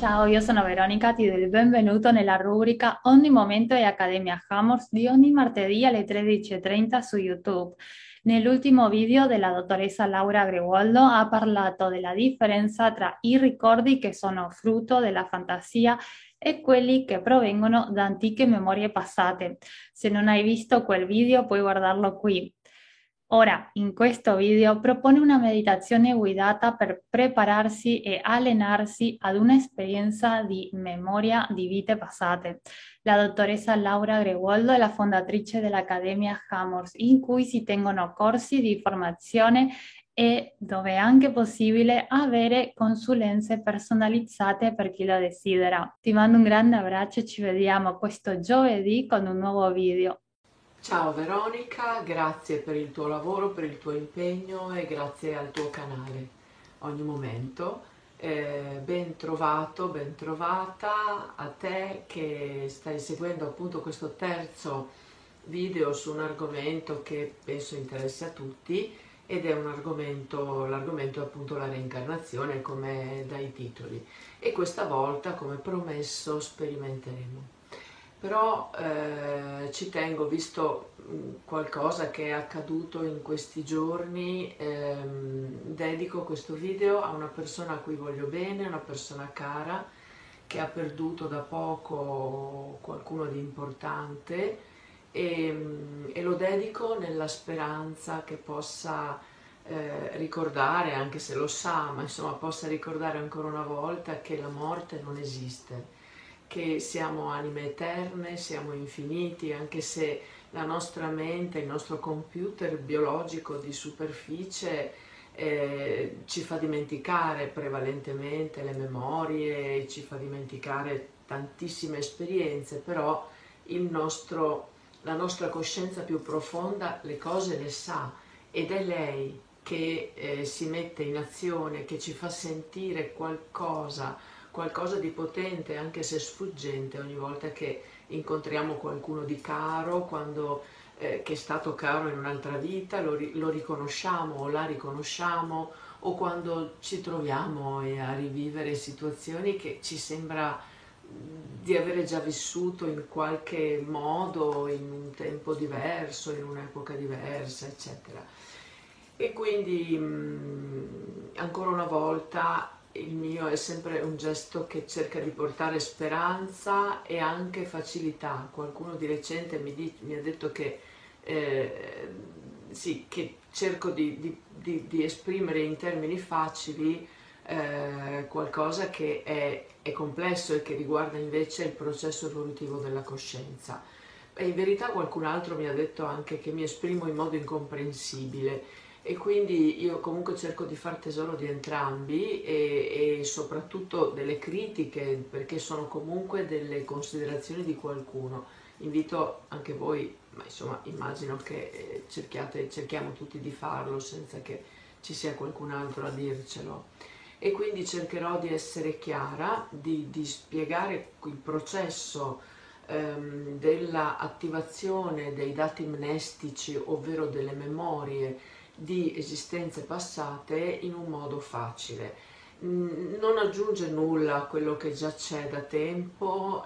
Ciao, io sono Veronica, ti do il benvenuto nella rubrica Ogni momento è Accademia Hammers di ogni martedì alle 13.30 su YouTube. Nell'ultimo video della dottoressa Laura Greguoldo ha parlato della differenza tra i ricordi che sono frutto della fantasia e quelli che provengono da antiche memorie passate. Se non hai visto quel video puoi guardarlo qui. Ora, in questo video propone una meditazione guidata per prepararsi e allenarsi ad un'esperienza di memoria di vite passate. La dottoressa Laura Gregoldo è la fondatrice dell'Accademia Hammers, in cui si tengono corsi di formazione e dove è anche possibile avere consulenze personalizzate per chi lo desidera. Ti mando un grande abbraccio e ci vediamo questo giovedì con un nuovo video. Ciao Veronica, grazie per il tuo lavoro, per il tuo impegno e grazie al tuo canale. Ogni momento. Eh, ben trovato, ben trovata a te che stai seguendo appunto questo terzo video su un argomento che penso interessi a tutti ed è un argomento, l'argomento è appunto la reincarnazione come dai titoli. E questa volta come promesso sperimenteremo però eh, ci tengo, visto qualcosa che è accaduto in questi giorni, ehm, dedico questo video a una persona a cui voglio bene, una persona cara che ha perduto da poco qualcuno di importante e, e lo dedico nella speranza che possa eh, ricordare, anche se lo sa, ma insomma possa ricordare ancora una volta che la morte non esiste che siamo anime eterne, siamo infiniti, anche se la nostra mente, il nostro computer biologico di superficie eh, ci fa dimenticare prevalentemente le memorie, ci fa dimenticare tantissime esperienze, però nostro, la nostra coscienza più profonda le cose le sa ed è lei che eh, si mette in azione, che ci fa sentire qualcosa qualcosa di potente, anche se sfuggente, ogni volta che incontriamo qualcuno di caro, quando, eh, che è stato caro in un'altra vita, lo, lo, riconosciamo o la riconosciamo, o quando ci troviamo a rivivere situazioni che ci sembra di avere già vissuto in qualche modo, in un tempo diverso, in un'epoca diversa, eccetera. E quindi ancora una volta il mio è sempre un gesto che cerca di portare speranza e anche facilità. Qualcuno di recente mi, di, mi ha detto che, eh, sì, che cerco di, di, di, esprimere in termini facili eh, qualcosa che è, è, complesso e che riguarda invece il processo evolutivo della coscienza. E in verità qualcun altro mi ha detto anche che mi esprimo in modo incomprensibile e quindi io comunque cerco di far tesoro di entrambi e, e, soprattutto delle critiche perché sono comunque delle considerazioni di qualcuno. Invito anche voi, ma insomma immagino che eh, cerchiate, cerchiamo tutti di farlo senza che ci sia qualcun altro a dircelo. E quindi cercherò di essere chiara, di, di spiegare il processo ehm, dell'attivazione dei dati mnestici, ovvero delle memorie, di esistenze passate in un modo facile. Non aggiunge nulla a quello che già c'è da tempo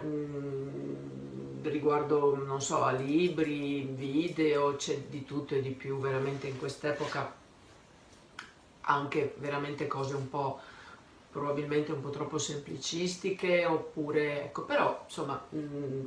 riguardo, non so, a libri, video, c'è di tutto e di più veramente in quest'epoca, anche veramente cose un po' probabilmente un po' troppo semplicistiche oppure ecco però insomma mh,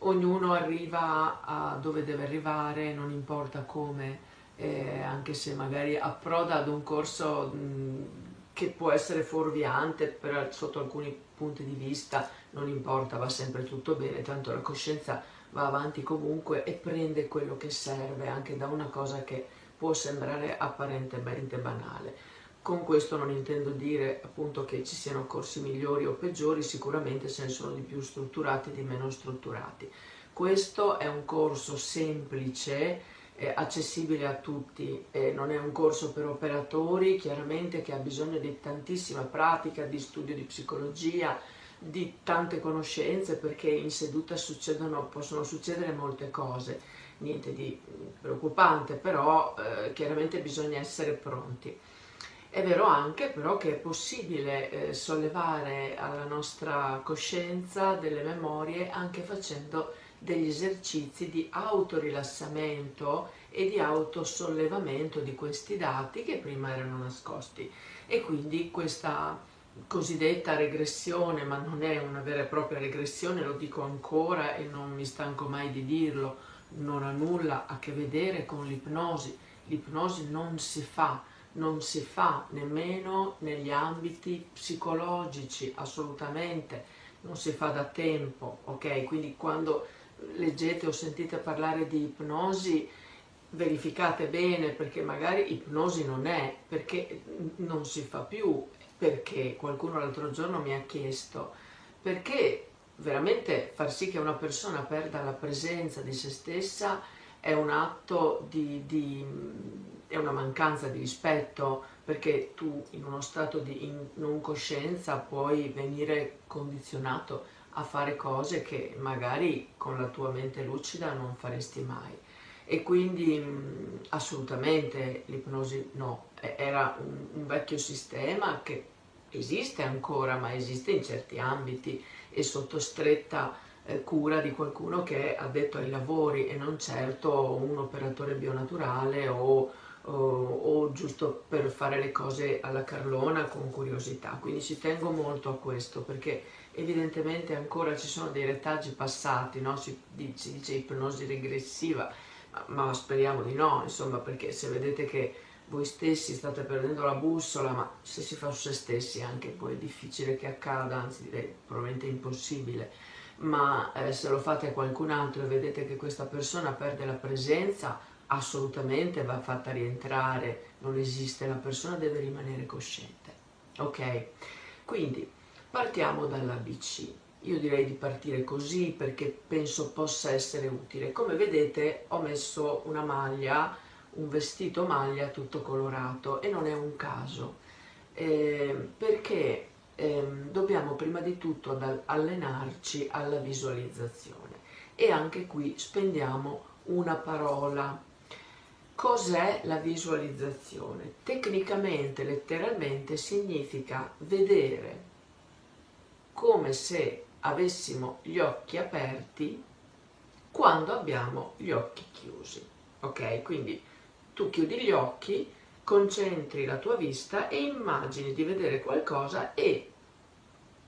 ognuno arriva a dove deve arrivare non importa come eh, anche se magari approda ad un corso mh, che può essere fuorviante per, sotto alcuni punti di vista, non importa, va sempre tutto bene, tanto la coscienza va avanti comunque e prende quello che serve anche da una cosa che può sembrare apparentemente banale. Con questo non intendo dire appunto che ci siano corsi migliori o peggiori, sicuramente ce ne sono di più strutturati e di meno strutturati. Questo è un corso semplice accessibile a tutti, eh, non è un corso per operatori, chiaramente che ha bisogno di tantissima pratica, di studio di psicologia, di tante conoscenze perché in seduta possono succedere molte cose, niente di preoccupante, però eh, chiaramente bisogna essere pronti. È vero anche però che è possibile eh, sollevare alla nostra coscienza delle memorie anche facendo degli esercizi di autorilassamento e di autosollevamento di questi dati che prima erano nascosti. E quindi questa cosiddetta regressione, ma non è una vera e propria regressione, lo dico ancora e non mi stanco mai di dirlo, non ha nulla a che vedere con l'ipnosi. L'ipnosi non si fa non si fa nemmeno negli ambiti psicologici, assolutamente, non si fa da tempo, ok? Quindi quando leggete o sentite parlare di ipnosi, verificate bene perché magari ipnosi non è, perché non si fa più, perché qualcuno l'altro giorno mi ha chiesto, perché veramente far sì che una persona perda la presenza di se stessa è un atto di, di è una mancanza di rispetto perché tu in uno stato di non coscienza puoi venire condizionato a fare cose che magari con la tua mente lucida non faresti mai. E quindi mh, assolutamente l'ipnosi no, era un, un vecchio sistema che esiste ancora, ma esiste in certi ambiti e sotto stretta eh, cura di qualcuno che è addetto ai lavori e non certo un operatore bionaturale o o, o, giusto per fare le cose alla carlona con curiosità. Quindi ci tengo molto a questo perché evidentemente ancora ci sono dei retaggi passati, no? si, si, dice ipnosi regressiva, ma, ma, speriamo di no, insomma, perché se vedete che voi stessi state perdendo la bussola, ma se si fa su se stessi anche poi è difficile che accada, anzi direi probabilmente impossibile, ma eh, se lo fate a qualcun altro e vedete che questa persona perde la presenza, assolutamente va fatta rientrare, non esiste, la persona deve rimanere cosciente. Ok? Quindi partiamo dall'ABC. Io direi di partire così perché penso possa essere utile. Come vedete ho messo una maglia, un vestito maglia tutto colorato e non è un caso, eh, perché eh, dobbiamo prima di tutto allenarci alla visualizzazione e anche qui spendiamo una parola Cos'è la visualizzazione? Tecnicamente, letteralmente, significa vedere come se avessimo gli occhi aperti quando abbiamo gli occhi chiusi. Ok? Quindi tu chiudi gli occhi, concentri la tua vista e immagini di vedere qualcosa e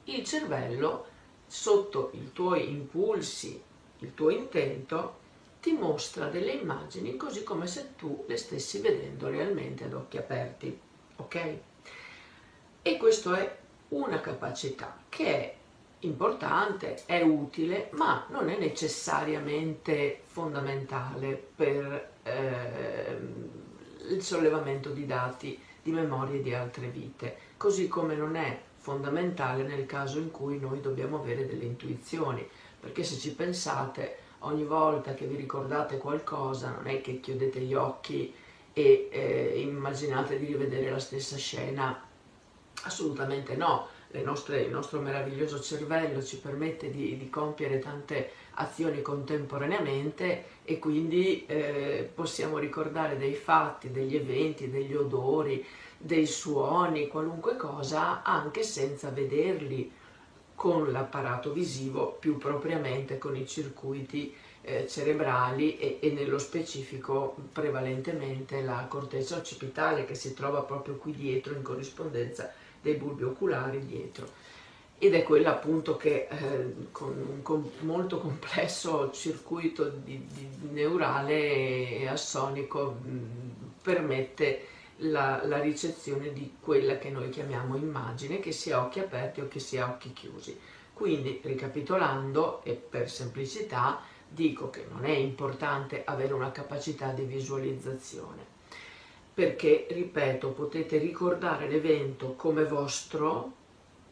il cervello, sotto i tuoi impulsi, il tuo intento, ti mostra delle immagini così come se tu le stessi vedendo realmente ad occhi aperti, ok? E questo è una capacità che è importante, è utile, ma non è necessariamente fondamentale per eh, il sollevamento di dati di memorie di altre vite, così come non è fondamentale nel caso in cui noi dobbiamo avere delle intuizioni, perché se ci pensate ogni volta che vi ricordate qualcosa non è che chiudete gli occhi e eh, immaginate di rivedere la stessa scena, assolutamente no. Nostre, il nostro meraviglioso cervello ci permette di, di compiere tante azioni contemporaneamente e quindi eh, possiamo ricordare dei fatti, degli eventi, degli odori, dei suoni, qualunque cosa, anche senza vederli con l'apparato visivo, più propriamente con i circuiti eh, cerebrali e, e, nello specifico prevalentemente la corteccia occipitale che si trova proprio qui dietro in corrispondenza dei bulbi oculari dietro. Ed è quella appunto che eh, con un com- molto complesso circuito di, di neurale e assonico mh, permette la, la, ricezione di quella che noi chiamiamo immagine, che sia occhi aperti o che sia occhi chiusi. Quindi, ricapitolando e per semplicità, dico che non è importante avere una capacità di visualizzazione, perché, ripeto, potete ricordare l'evento come vostro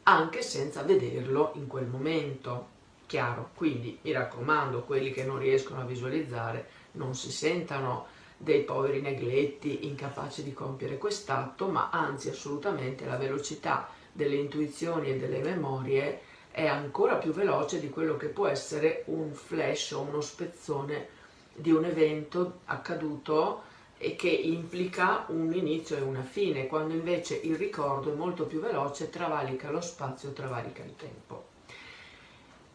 anche senza vederlo in quel momento. Chiaro, quindi mi raccomando, quelli che non riescono a visualizzare non si sentano dei poveri negletti incapaci di compiere quest'atto, ma anzi assolutamente la velocità delle intuizioni e delle memorie è ancora più veloce di quello che può essere un flash o uno spezzone di un evento accaduto e che implica un inizio e una fine, quando invece il ricordo è molto più veloce, travalica lo spazio, travalica il tempo.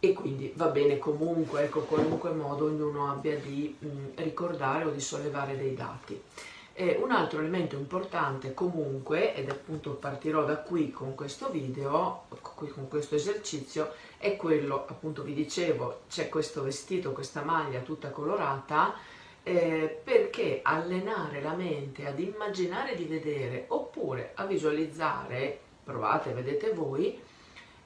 E quindi va bene comunque, ecco, qualunque modo ognuno abbia di mh, ricordare o di sollevare dei dati. Eh, un altro elemento importante comunque, ed appunto partirò da qui con questo video, con questo esercizio, è quello, appunto vi dicevo, c'è questo vestito, questa maglia tutta colorata, eh, perché allenare la mente ad immaginare di vedere oppure a visualizzare, provate, vedete voi,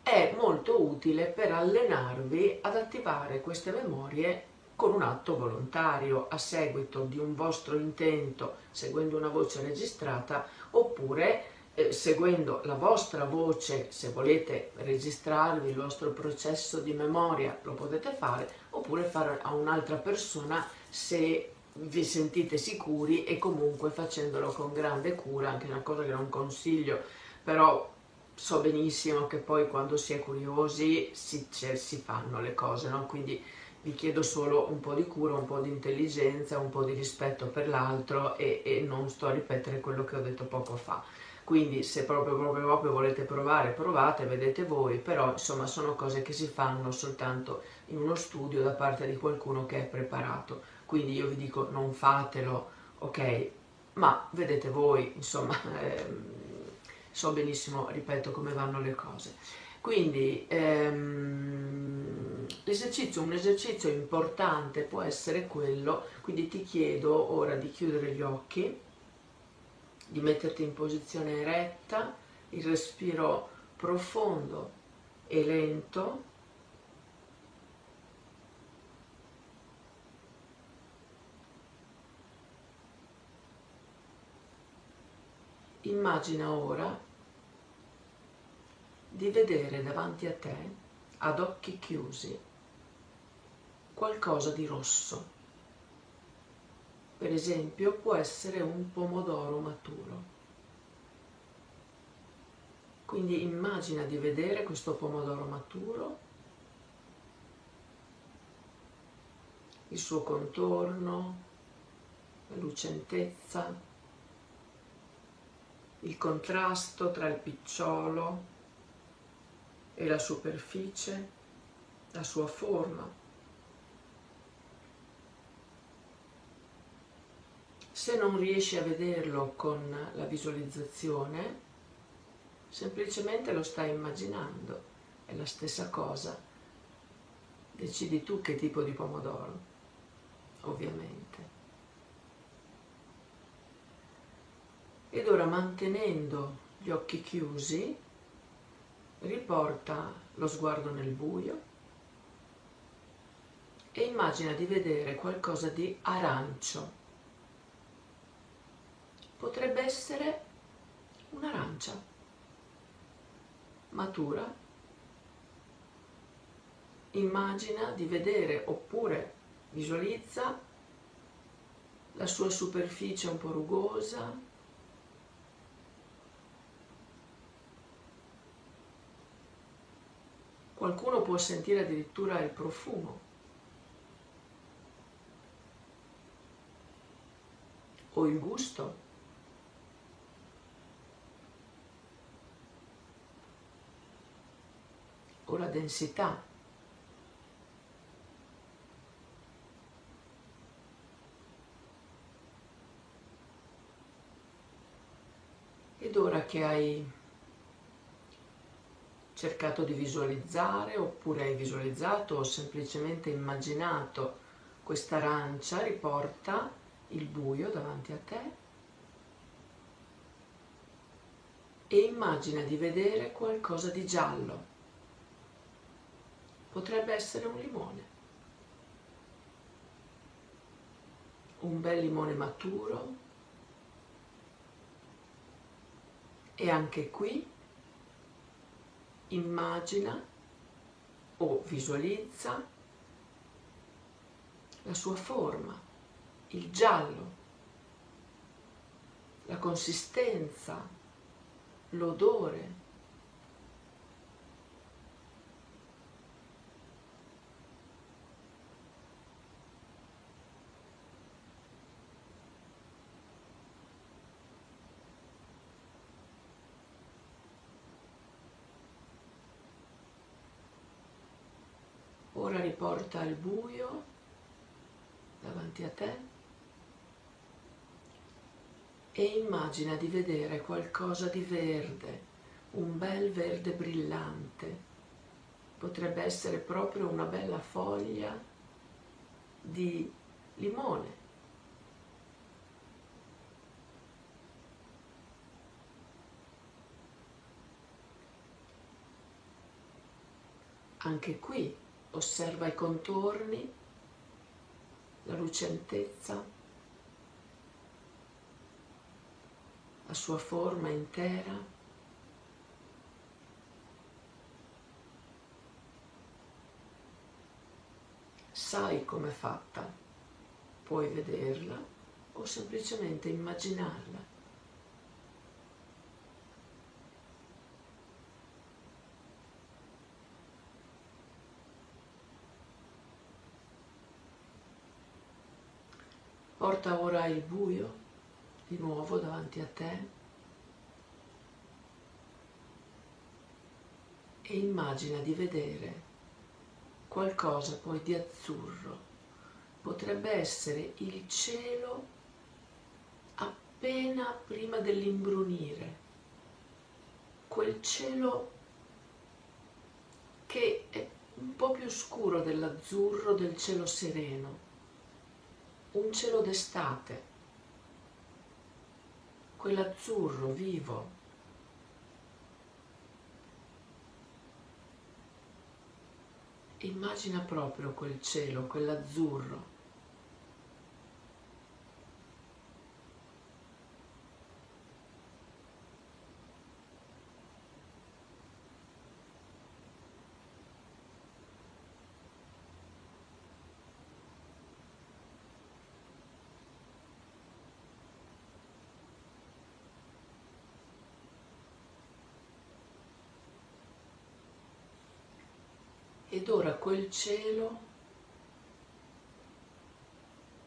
è molto utile per allenarvi ad attivare queste memorie con un atto volontario a seguito di un vostro intento, seguendo una voce registrata, oppure eh, seguendo la vostra voce, se volete registrarvi il vostro processo di memoria, lo potete fare, oppure fare a un'altra persona se vi sentite sicuri e comunque facendolo con grande cura, anche una cosa che non consiglio, però so benissimo che poi quando si è curiosi si, si fanno le cose, no? quindi vi chiedo solo un po' di cura, un po' di intelligenza, un po' di rispetto per l'altro e, e, non sto a ripetere quello che ho detto poco fa. Quindi se proprio, proprio, proprio volete provare, provate, vedete voi, però insomma sono cose che si fanno soltanto in uno studio da parte di qualcuno che è preparato. Quindi io vi dico non fatelo, ok? Ma vedete voi, insomma, ehm, so benissimo, ripeto, come vanno le cose. Quindi ehm, l'esercizio, un esercizio importante può essere quello, quindi ti chiedo ora di chiudere gli occhi, di metterti in posizione eretta, il respiro profondo e lento. Immagina ora di vedere davanti a te, ad occhi chiusi, qualcosa di rosso. Per esempio può essere un pomodoro maturo. Quindi immagina di vedere questo pomodoro maturo, il suo contorno, la lucentezza, il contrasto tra il picciolo e la superficie, la sua forma. Se non riesci a vederlo con la visualizzazione, semplicemente lo stai immaginando, è la stessa cosa. Decidi tu che tipo di pomodoro, ovviamente. Ed ora mantenendo gli occhi chiusi, riporta lo sguardo nel buio e immagina di vedere qualcosa di arancio. Potrebbe essere un'arancia matura. Immagina di vedere oppure visualizza la sua superficie un po' rugosa, Qualcuno può sentire addirittura il profumo o il gusto. o la densità. Ed ora che hai cercato di visualizzare oppure hai visualizzato o semplicemente immaginato questa arancia, riporta il buio davanti a te e immagina di vedere qualcosa di giallo. Potrebbe essere un limone. Un bel limone maturo e anche qui immagina o visualizza la sua forma, il giallo, la consistenza, l'odore. Ora riporta il buio davanti a te e immagina di vedere qualcosa di verde, un bel verde brillante. Potrebbe essere proprio una bella foglia di limone. Anche qui osserva i contorni, la lucentezza, la sua forma intera. Sai com'è fatta, puoi vederla o semplicemente immaginarla. Porta ora il buio di nuovo davanti a te. E immagina di vedere qualcosa poi di azzurro. Potrebbe essere il cielo appena prima dell'imbrunire, quel cielo che è un po' più scuro dell'azzurro del cielo sereno un cielo d'estate, quell'azzurro vivo. Immagina proprio quel cielo, quell'azzurro ed ora quel cielo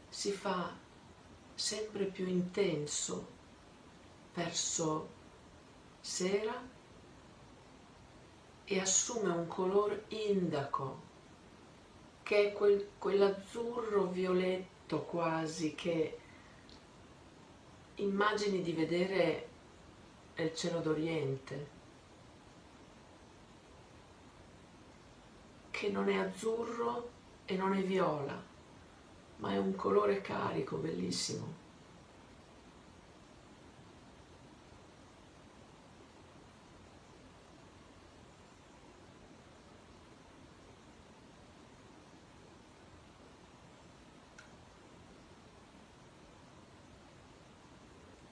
si fa sempre più intenso verso sera e assume un colore indaco che è quel, quell'azzurro violetto quasi che immagini di vedere nel cielo d'Oriente. Che non è azzurro e non è viola, ma è un colore carico, bellissimo.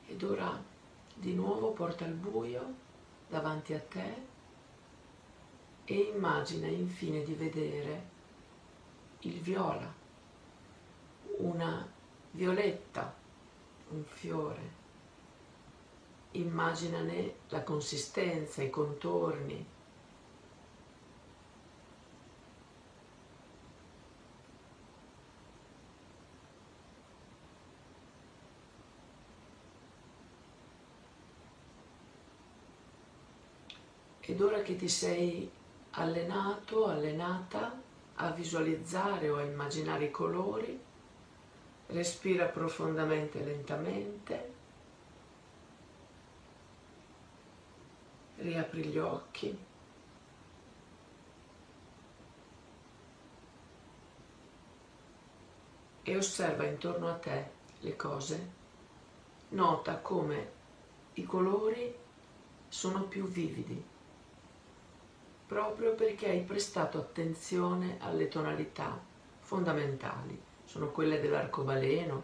Ed ora di nuovo porta il buio davanti a te e immagina infine di vedere il viola, una violetta, un fiore. Immaginane la consistenza, i contorni. Ed ora che ti sei allenato, allenata a visualizzare o a immaginare i colori, respira profondamente e lentamente, riapri gli occhi. E osserva intorno a te le cose, nota come i colori sono più vividi proprio perché hai prestato attenzione alle tonalità fondamentali. Sono quelle dell'arcobaleno,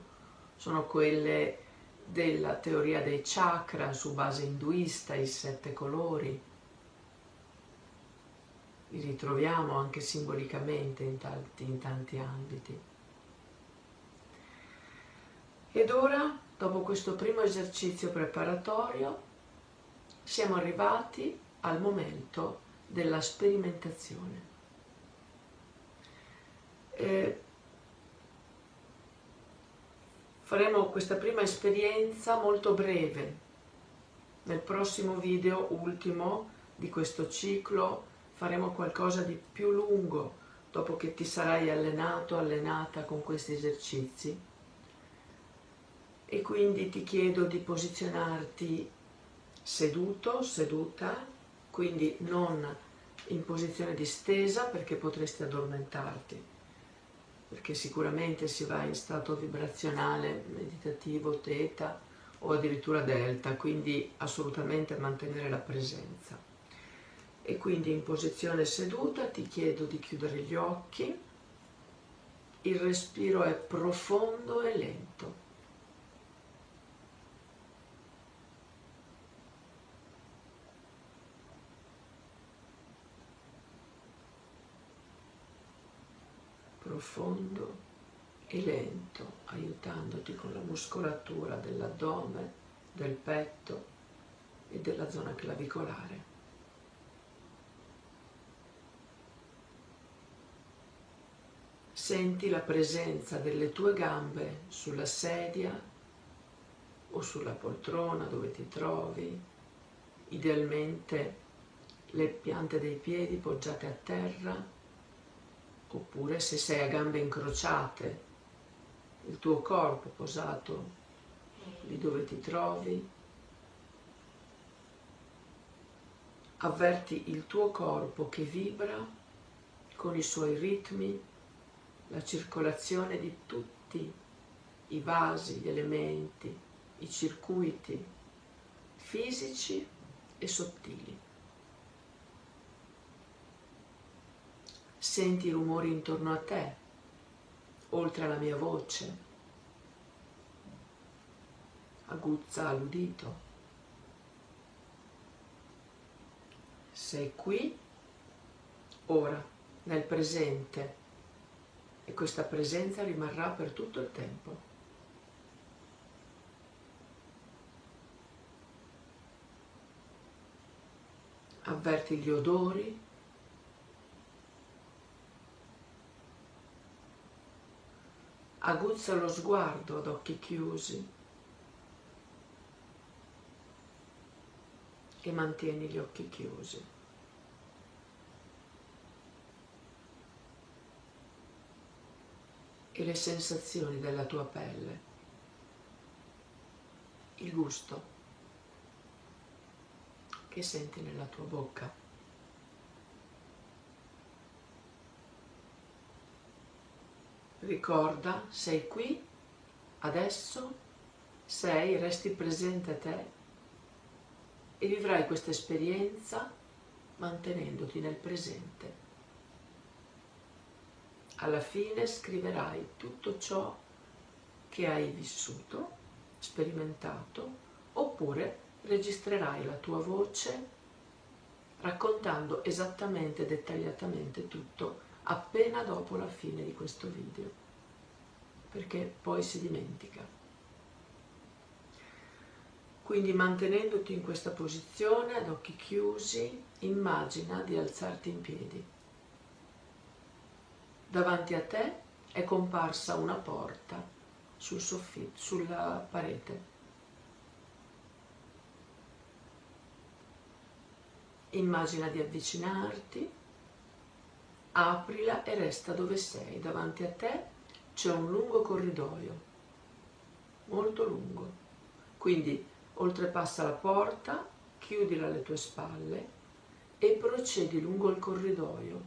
sono quelle della teoria dei chakra su base induista, i sette colori. Li ritroviamo anche simbolicamente in tanti, in tanti ambiti. Ed ora, dopo questo primo esercizio preparatorio, siamo arrivati al momento della sperimentazione. Eh, faremo questa prima esperienza molto breve. Nel prossimo video, ultimo di questo ciclo, faremo qualcosa di più lungo, dopo che ti sarai allenato, allenata con questi esercizi. E quindi ti chiedo di posizionarti seduto, seduta, quindi non in posizione distesa perché potresti addormentarti, perché sicuramente si va in stato vibrazionale, meditativo, teta o addirittura delta, quindi assolutamente mantenere la presenza. E quindi in posizione seduta ti chiedo di chiudere gli occhi, il respiro è profondo e lento. Profondo e lento, aiutandoti con la muscolatura dell'addome, del petto e della zona clavicolare. Senti la presenza delle tue gambe sulla sedia o sulla poltrona dove ti trovi, idealmente le piante dei piedi poggiate a terra oppure se sei a gambe incrociate, il tuo corpo posato lì dove ti trovi, avverti il tuo corpo che vibra con i suoi ritmi, la circolazione di tutti i vasi, gli elementi, i circuiti fisici e sottili. Senti i rumori intorno a te, oltre alla mia voce. Aguzza all'udito. Sei qui, ora, nel presente, e questa presenza rimarrà per tutto il tempo. Avverti gli odori, aguzza lo sguardo ad occhi chiusi e mantieni gli occhi chiusi. E le sensazioni della tua pelle, il gusto che senti nella tua bocca. Ricorda, sei qui, adesso, sei, resti presente a te e vivrai questa esperienza mantenendoti nel presente. Alla fine scriverai tutto ciò che hai vissuto, sperimentato, oppure registrerai la tua voce raccontando esattamente, dettagliatamente tutto appena dopo la fine di questo video, perché poi si dimentica. Quindi mantenendoti in questa posizione, ad occhi chiusi, immagina di alzarti in piedi. Davanti a te è comparsa una porta sul soffitto, sulla parete. Immagina di avvicinarti aprila e resta dove sei. Davanti a te c'è un lungo corridoio, molto lungo. Quindi oltrepassa la porta, chiudila alle tue spalle e procedi lungo il corridoio,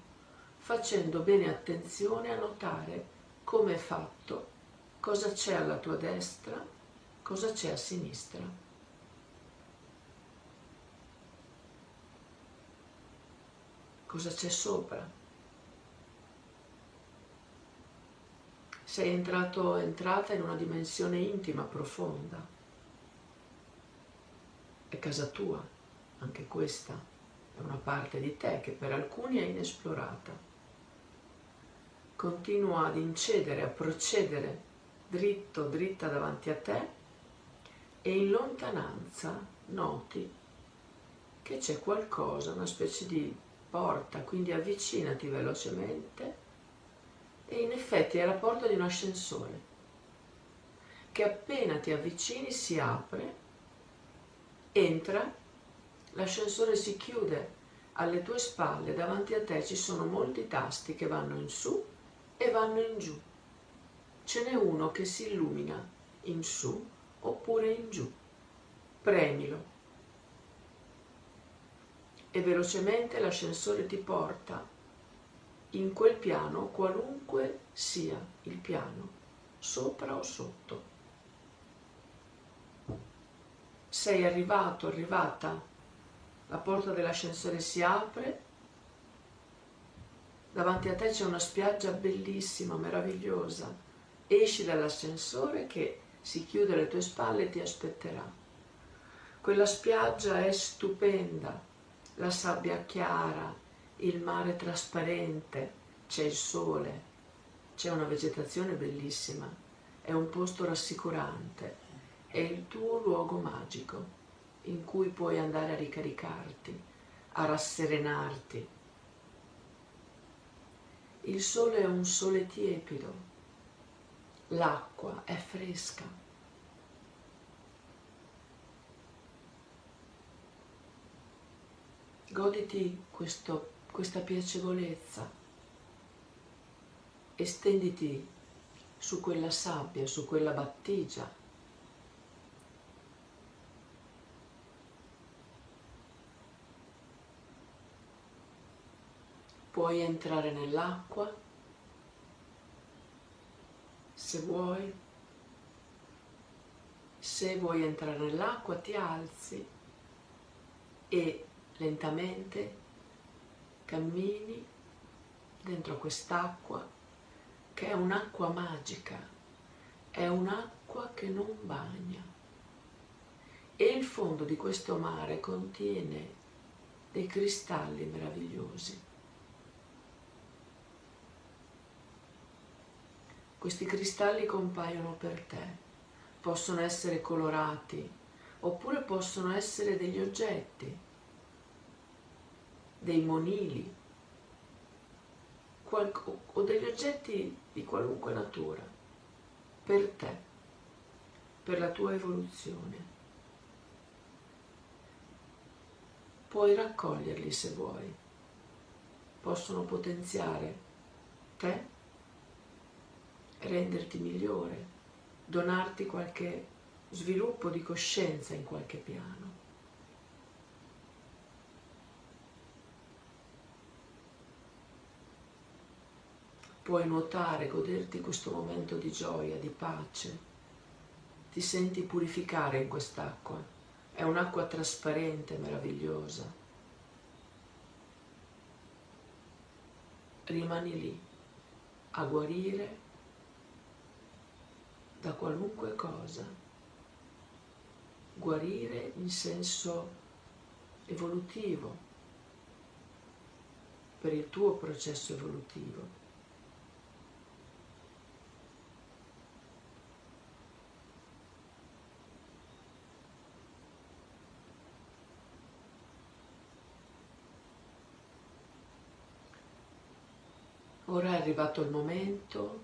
facendo bene attenzione a notare come è fatto, cosa c'è alla tua destra, cosa c'è a sinistra. Cosa c'è sopra? Sei entrato, entrata in una dimensione intima, profonda. È casa tua, anche questa è una parte di te che per alcuni è inesplorata. Continua ad incedere, a procedere dritto, dritta davanti a te e in lontananza noti che c'è qualcosa, una specie di porta, quindi avvicinati velocemente e in effetti è la porta di un ascensore che appena ti avvicini si apre, entra, l'ascensore si chiude alle tue spalle, davanti a te ci sono molti tasti che vanno in su e vanno in giù. Ce n'è uno che si illumina in su oppure in giù. Premilo. E velocemente l'ascensore ti porta in quel piano, qualunque sia il piano, sopra o sotto. Sei arrivato, arrivata la porta dell'ascensore si apre, davanti a te c'è una spiaggia bellissima, meravigliosa. Esci dall'ascensore che si chiude alle tue spalle e ti aspetterà. Quella spiaggia è stupenda, la sabbia chiara, il mare trasparente, c'è il sole, c'è una vegetazione bellissima, è un posto rassicurante, è il tuo luogo magico in cui puoi andare a ricaricarti, a rasserenarti. Il sole è un sole tiepido, l'acqua è fresca. Goditi questo, questa piacevolezza, estenditi su quella sabbia, su quella battigia Puoi entrare nell'acqua se vuoi. Se vuoi entrare nell'acqua ti alzi e lentamente cammini dentro quest'acqua che è un'acqua magica, è un'acqua che non bagna. E il fondo di questo mare contiene dei cristalli meravigliosi. Questi cristalli compaiono per te, possono essere colorati oppure possono essere degli oggetti, dei monili o degli oggetti di qualunque natura, per te, per la tua evoluzione. Puoi raccoglierli se vuoi, possono potenziare te renderti migliore, donarti qualche sviluppo di coscienza in qualche piano. Puoi nuotare, goderti questo momento di gioia, di pace. Ti senti purificare in quest'acqua. È un'acqua trasparente, meravigliosa. Rimani lì a guarire da qualunque cosa, guarire in senso evolutivo, per il tuo processo evolutivo. Ora è arrivato il momento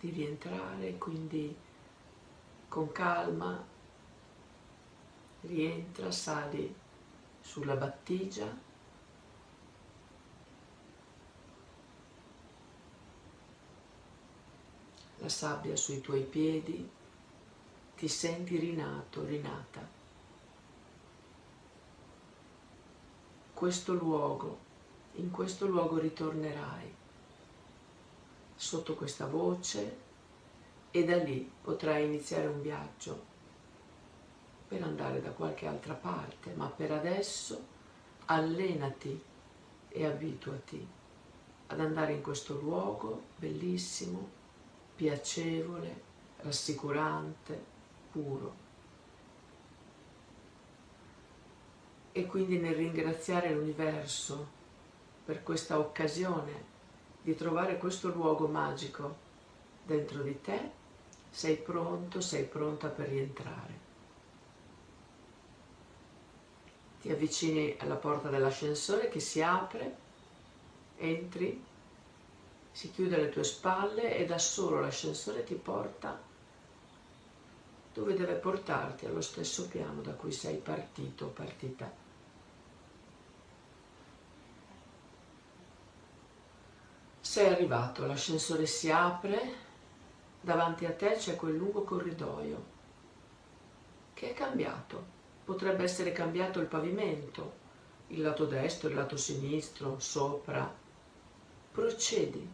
di rientrare, quindi con calma rientra, sali sulla battigia. La sabbia sui tuoi piedi, ti senti rinato, rinata. Questo luogo, in questo luogo ritornerai sotto questa voce e da lì potrai iniziare un viaggio per andare da qualche altra parte, ma per adesso allenati e abituati ad andare in questo luogo bellissimo, piacevole, rassicurante, puro. E quindi nel ringraziare l'universo per questa occasione di trovare questo luogo magico dentro di te, sei pronto, sei pronta per rientrare. Ti avvicini alla porta dell'ascensore che si apre, entri, si chiude alle tue spalle e da solo l'ascensore ti porta dove deve portarti allo stesso piano da cui sei partito partita. Sei arrivato, l'ascensore si apre, davanti a te c'è quel lungo corridoio che è cambiato. Potrebbe essere cambiato il pavimento, il lato destro, il lato sinistro, sopra. Procedi.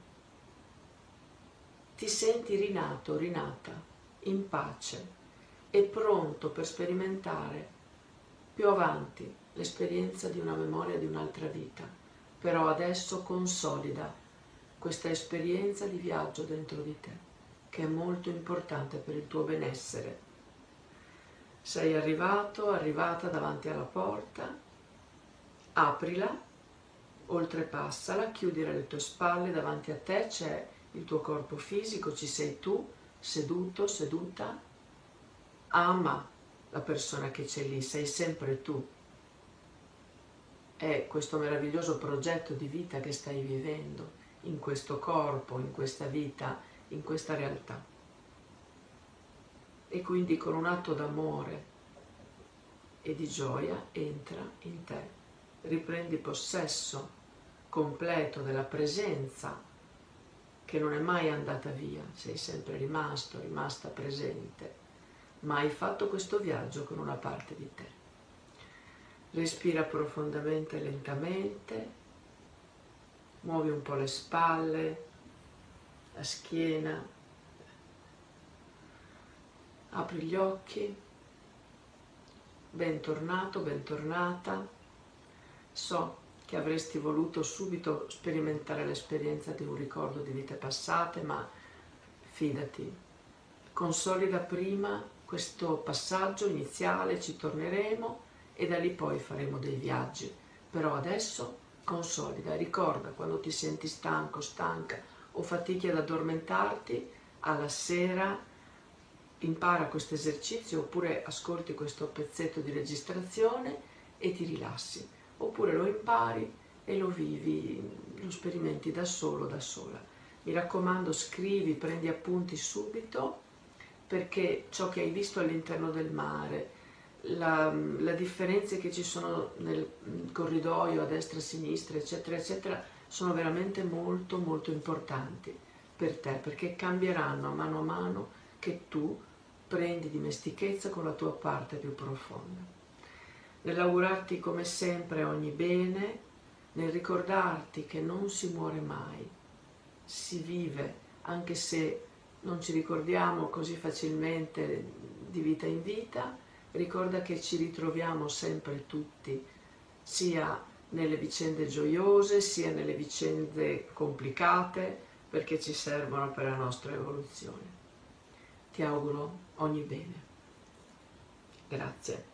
Ti senti rinato, rinata, in pace e pronto per sperimentare più avanti l'esperienza di una memoria di un'altra vita. Però adesso consolida questa esperienza di viaggio dentro di te, che è molto importante per il tuo benessere. Sei arrivato, arrivata davanti alla porta, aprila, oltrepassala, chiudila alle tue spalle, davanti a te c'è il tuo corpo fisico, ci sei tu, seduto, seduta, ama la persona che c'è lì, sei sempre tu. È questo meraviglioso progetto di vita che stai vivendo in questo corpo, in questa vita, in questa realtà. E quindi con un atto d'amore e di gioia entra in te, riprendi possesso completo della presenza che non è mai andata via, sei sempre rimasto, rimasta presente, ma hai fatto questo viaggio con una parte di te. Respira profondamente lentamente muovi un po' le spalle, la schiena, apri gli occhi, bentornato, bentornata. So che avresti voluto subito sperimentare l'esperienza di un ricordo di vite passate, ma fidati, consolida prima questo passaggio iniziale, ci torneremo e da lì poi faremo dei viaggi. Però adesso consolida, ricorda quando ti senti stanco, stanca o fatichi ad addormentarti, alla sera impara questo esercizio oppure ascolti questo pezzetto di registrazione e ti rilassi, oppure lo impari e lo vivi, lo sperimenti da solo, da sola. Mi raccomando, scrivi, prendi appunti subito perché ciò che hai visto all'interno del mare, la, le differenze che ci sono nel corridoio a destra e a sinistra, eccetera, eccetera, sono veramente molto, molto importanti per te, perché cambieranno a mano a mano che tu prendi dimestichezza con la tua parte più profonda. Nell'augurarti come sempre ogni bene, nel ricordarti che non si muore mai, si vive, anche se non ci ricordiamo così facilmente di vita in vita, ricorda che ci ritroviamo sempre tutti, sia nelle vicende gioiose, sia nelle vicende complicate, perché ci servono per la nostra evoluzione. Ti auguro ogni bene. Grazie.